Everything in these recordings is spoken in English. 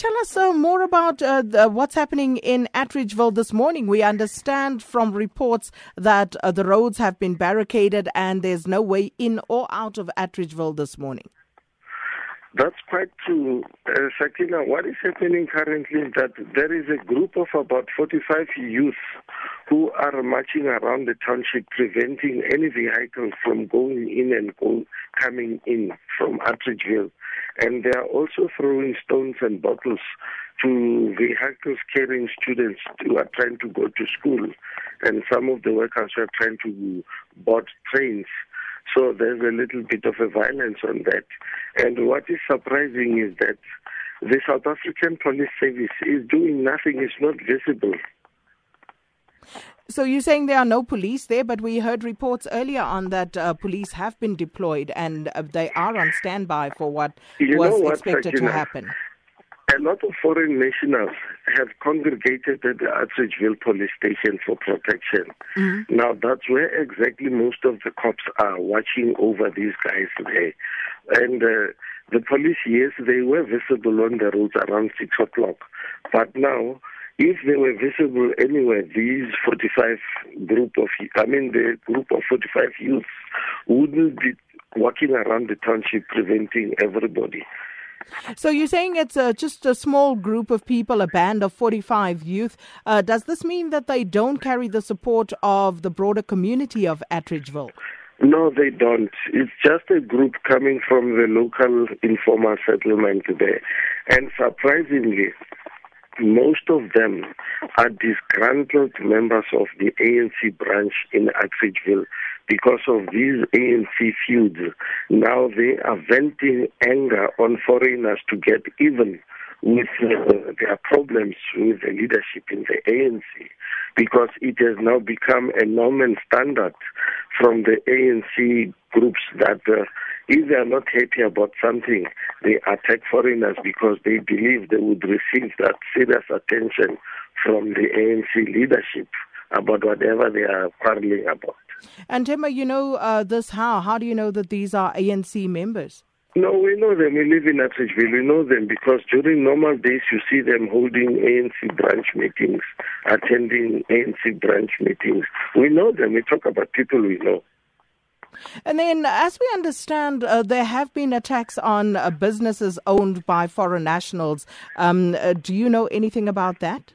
tell us uh, more about uh, the, what's happening in Atteridgeville this morning. We understand from reports that uh, the roads have been barricaded and there's no way in or out of Atteridgeville this morning. That's quite true. Uh, Sakina, what is happening currently is that there is a group of about 45 youth who are marching around the township preventing any vehicle from going in and coming in from Atteridgeville. And they are also throwing stones and bottles to vehicles carrying students who are trying to go to school. And some of the workers are trying to board trains so there's a little bit of a violence on that. And what is surprising is that the South African Police Service is doing nothing, it's not visible. So you're saying there are no police there, but we heard reports earlier on that uh, police have been deployed and uh, they are on standby for what you was what, expected to happen a lot of foreign nationals have congregated at the Atteridgeville police station for protection. Mm-hmm. Now, that's where exactly most of the cops are watching over these guys there. And uh, the police, yes, they were visible on the roads around 6 o'clock. But now, if they were visible anywhere, these 45 group of, I mean, the group of 45 youths wouldn't be walking around the township preventing everybody. So you're saying it's uh, just a small group of people, a band of 45 youth. Uh, does this mean that they don't carry the support of the broader community of Atteridgeville? No, they don't. It's just a group coming from the local informal settlement there. And surprisingly, most of them are disgruntled members of the ANC branch in Atteridgeville because of these ANC feuds. Now they are venting anger on foreigners to get even with uh, their problems with the leadership in the ANC because it has now become a norm and standard from the ANC groups that uh, if they are not happy about something, they attack foreigners because they believe they would receive that serious attention from the ANC leadership about whatever they are quarreling about. And Themba, you know uh, this how? How do you know that these are ANC members? No, we know them. We live in Atteridgeville. We know them because during normal days you see them holding ANC branch meetings, attending ANC branch meetings. We know them. We talk about people we know. And then, as we understand, uh, there have been attacks on uh, businesses owned by foreign nationals. Um, uh, do you know anything about that?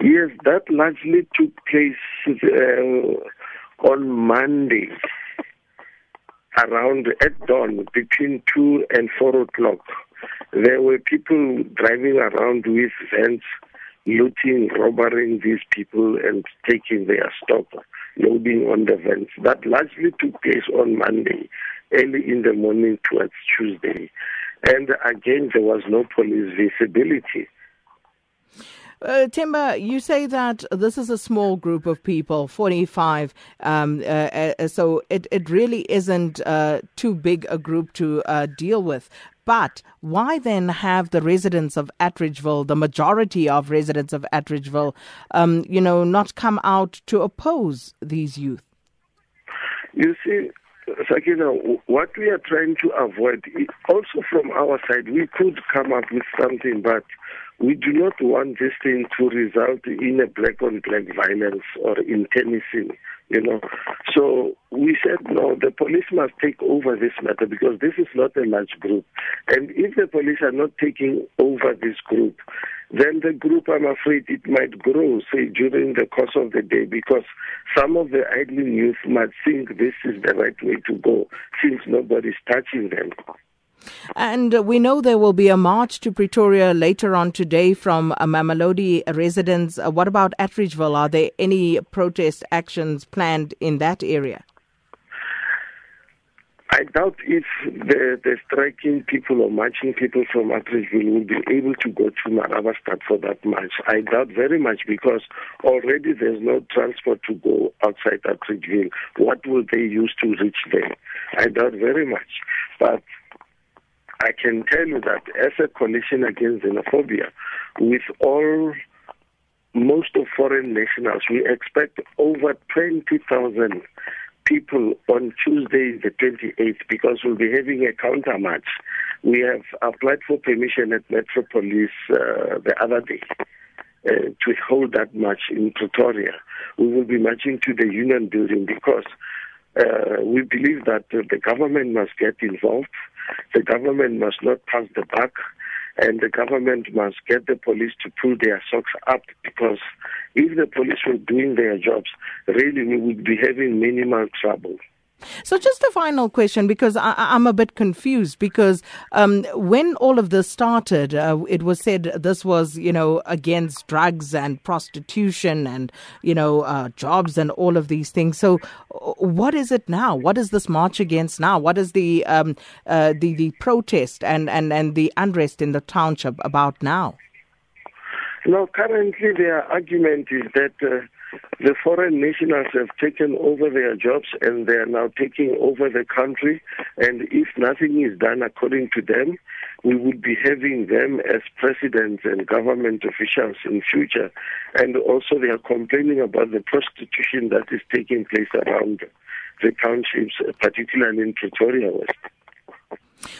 Yes, that largely took place uh, on Monday around at dawn between 2 and 4 o'clock. There were people driving around with vans, looting, robbing these people, and taking their stock, loading on the vans. That largely took place on Monday, early in the morning towards Tuesday. And again, there was no police visibility. Uh, Themba, you say that this is a small group of people, 45. Um, uh, uh, so it, it really isn't uh, too big a group to uh, deal with. But why then have the residents of Atteridgeville, the majority of residents of Atteridgeville, um, you know, not come out to oppose these youth? You see, Sakina, what we are trying to avoid, also from our side, we could come up with something, but we do not want this thing to result in a black on black violence or in internecine, you know. So we said, no, the police must take over this matter because this is not a large group. And if the police are not taking over this group, then the group, I'm afraid, it might grow, say, during the course of the day because some of the idling youth might think this is the right way to go since nobody's touching them. And we know there will be a march to Pretoria later on today from Mamelodi residents. What about Atteridgeville? Are there any protest actions planned in that area? I doubt if the, the striking people or marching people from Atteridgeville will be able to go to Marabastad for that march. I doubt very much because already there's no transport to go outside Atteridgeville. What will they use to reach there? I doubt very much. But I can tell you that as a coalition against xenophobia, with all most of foreign nationals, we expect over 20,000 people on Tuesday, the 28th, because we'll be having a counter march We have applied for permission at Metropolis uh, the other day. Uh, to hold that march in Pretoria. We will be marching to the Union building because uh, we believe that uh, the government must get involved. The government must not pass the buck, and the government must get the police to pull their socks up because if the police were doing their jobs, really we would be having minimal trouble. So, just a final question because I, am a bit confused. Because um, when all of this started, uh, it was said this was, you know, against drugs and prostitution and, you know, uh, jobs and all of these things. So, uh, what is it now? What is this march against now? What is the um, uh, the the protest and, and, and the unrest in the township about now? No, currently their argument is that uh, the foreign nationals have taken over their jobs and they are now taking over the country. And if nothing is done according to them, we would be having them as presidents and government officials in future. And also they are complaining about the prostitution that is taking place around the townships, particularly in Pretoria West.